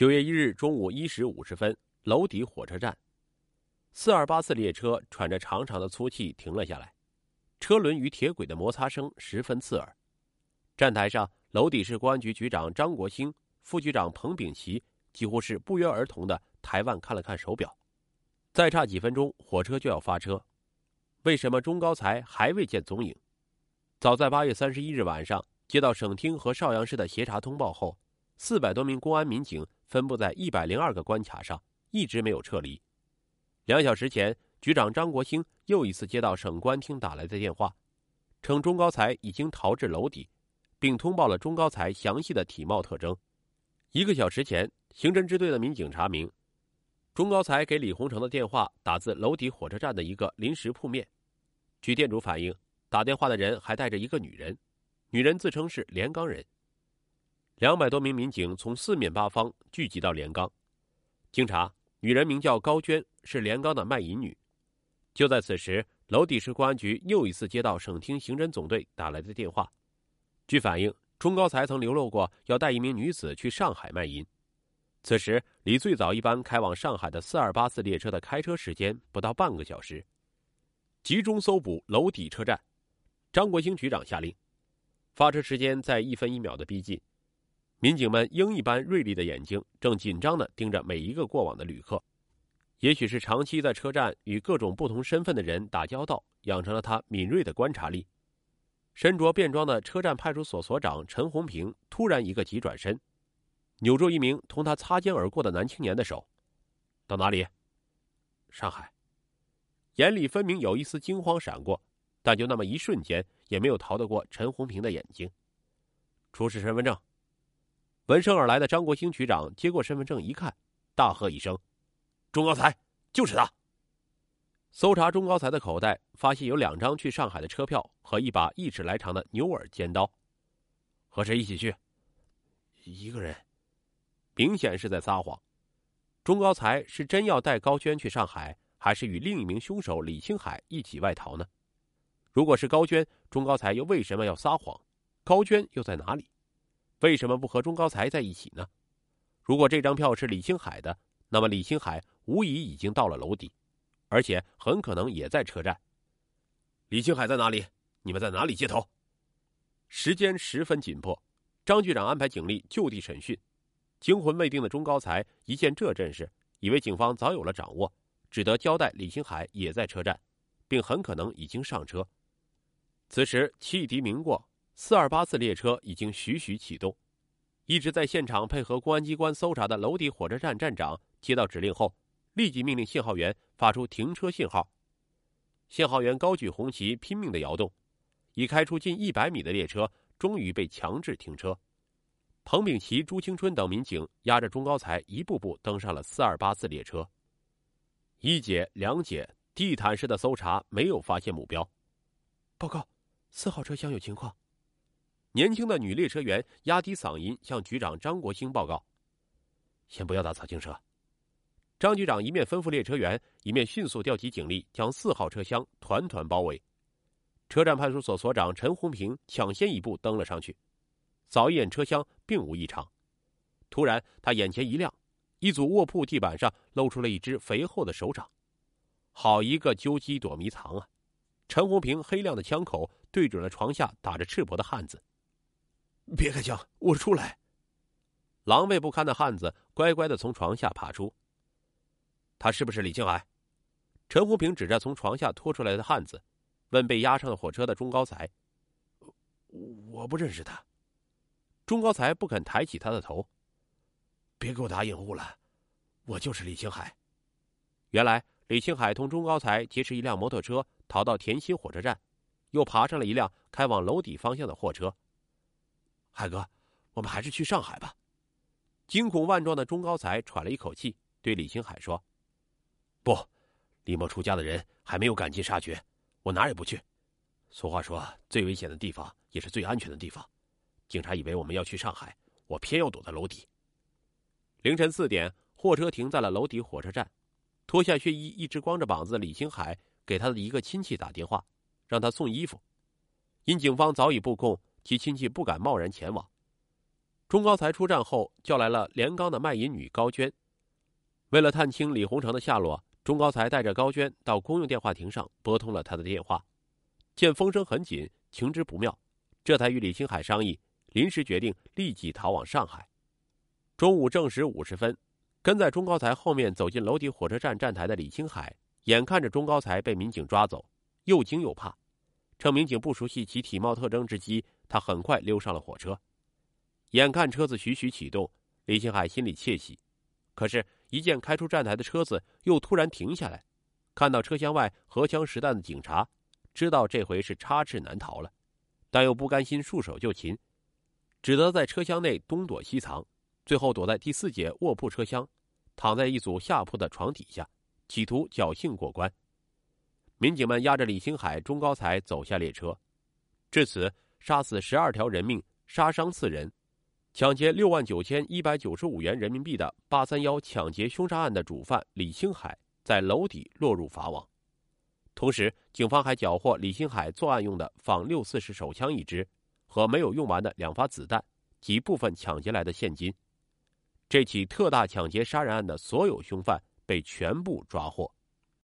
九月一日中午一时五十分，娄底火车站，四二八次列车喘着长长的粗气停了下来，车轮与铁轨的摩擦声十分刺耳。站台上，娄底市公安局局长张国兴、副局长彭炳奇几乎是不约而同的抬腕看了看手表，再差几分钟火车就要发车。为什么钟高才还未见踪影？早在八月三十一日晚上接到省厅和邵阳市的协查通报后，四百多名公安民警分布在一百零二个关卡上，一直没有撤离。两小时前，局长张国兴又一次接到省公安厅打来的电话，称钟高才已经逃至娄底，并通报了钟高才详细的体貌特征。一个小时前，刑侦支队的民警查明，钟高才给李洪成的电话打自娄底火车站的一个临时铺面。据店主反映。打电话的人还带着一个女人，女人自称是连岗人。两百多名民警从四面八方聚集到连岗，经查，女人名叫高娟，是连岗的卖淫女。就在此时，娄底市公安局又一次接到省厅刑侦总队打来的电话。据反映，钟高才曾流露过要带一名女子去上海卖淫。此时，离最早一班开往上海的四二八次列车的开车时间不到半个小时。集中搜捕娄底车站。张国兴局长下令，发车时间在一分一秒的逼近，民警们鹰一般锐利的眼睛正紧张地盯着每一个过往的旅客。也许是长期在车站与各种不同身份的人打交道，养成了他敏锐的观察力。身着便装的车站派出所所长陈红平突然一个急转身，扭住一名同他擦肩而过的男青年的手：“到哪里？”“上海。”眼里分明有一丝惊慌闪过。但就那么一瞬间，也没有逃得过陈红平的眼睛。出示身份证。闻声而来的张国兴局长接过身份证一看，大喝一声：“钟高才，就是他！”搜查钟高才的口袋，发现有两张去上海的车票和一把一尺来长的牛耳尖刀。和谁一起去？一个人，明显是在撒谎。钟高才是真要带高娟去上海，还是与另一名凶手李青海一起外逃呢？如果是高娟，钟高才又为什么要撒谎？高娟又在哪里？为什么不和钟高才在一起呢？如果这张票是李青海的，那么李青海无疑已经到了楼底，而且很可能也在车站。李青海在哪里？你们在哪里接头？时间十分紧迫，张局长安排警力就地审讯。惊魂未定的钟高才一见这阵势，以为警方早有了掌握，只得交代李青海也在车站，并很可能已经上车。此时汽笛鸣过，四二八次列车已经徐徐启动。一直在现场配合公安机关搜查的娄底火车站站长接到指令后，立即命令信号员发出停车信号。信号员高举红旗，拼命的摇动，已开出近一百米的列车终于被强制停车。彭炳奇、朱青春等民警押着钟高才一步步登上了四二八次列车。一节、两节，地毯式的搜查没有发现目标。报告。四号车厢有情况。年轻的女列车员压低嗓音向局长张国兴报告：“先不要打草惊蛇。”张局长一面吩咐列车员，一面迅速调集警力，将四号车厢团团包围。车站派出所所长陈红平抢先一步登了上去，扫一眼车厢，并无异常。突然，他眼前一亮，一组卧铺地板上露出了一只肥厚的手掌。好一个揪鸡躲迷藏啊！陈红平黑亮的枪口对准了床下打着赤膊的汉子。别开枪，我出来。狼狈不堪的汉子乖乖的从床下爬出。他是不是李青海？陈红平指着从床下拖出来的汉子，问被押上了火车的钟高才：“我不认识他。”钟高才不肯抬起他的头。别给我打掩护了，我就是李青海。原来李青海同钟高才劫持一辆摩托车。逃到田心火车站，又爬上了一辆开往娄底方向的货车。海哥，我们还是去上海吧。惊恐万状的钟高才喘了一口气，对李青海说：“不，李莫出家的人还没有赶尽杀绝，我哪也不去。俗话说，最危险的地方也是最安全的地方。警察以为我们要去上海，我偏要躲在楼底。”凌晨四点，货车停在了娄底火车站，脱下血衣、一直光着膀子的李青海。给他的一个亲戚打电话，让他送衣服。因警方早已布控，其亲戚不敢贸然前往。钟高才出站后，叫来了连刚的卖淫女高娟。为了探清李洪成的下落，钟高才带着高娟到公用电话亭上拨通了他的电话。见风声很紧，情之不妙，这才与李青海商议，临时决定立即逃往上海。中午正时五十分，跟在钟高才后面走进楼底火车站站台的李青海，眼看着钟高才被民警抓走，又惊又怕。趁民警不熟悉其体貌特征之机，他很快溜上了火车。眼看车子徐徐启动，李星海心里窃喜，可是，一见开出站台的车子又突然停下来，看到车厢外荷枪实弹的警察，知道这回是插翅难逃了，但又不甘心束手就擒，只得在车厢内东躲西藏，最后躲在第四节卧铺车厢，躺在一组下铺的床底下，企图侥幸过关。民警们押着李星海、钟高才走下列车，至此杀死十二条人命，杀伤四人。抢劫六万九千一百九十五元人民币的“八三幺”抢劫凶杀案的主犯李星海在楼底落入法网，同时，警方还缴获李星海作案用的仿六四式手枪一支和没有用完的两发子弹及部分抢劫来的现金。这起特大抢劫杀人案的所有凶犯被全部抓获。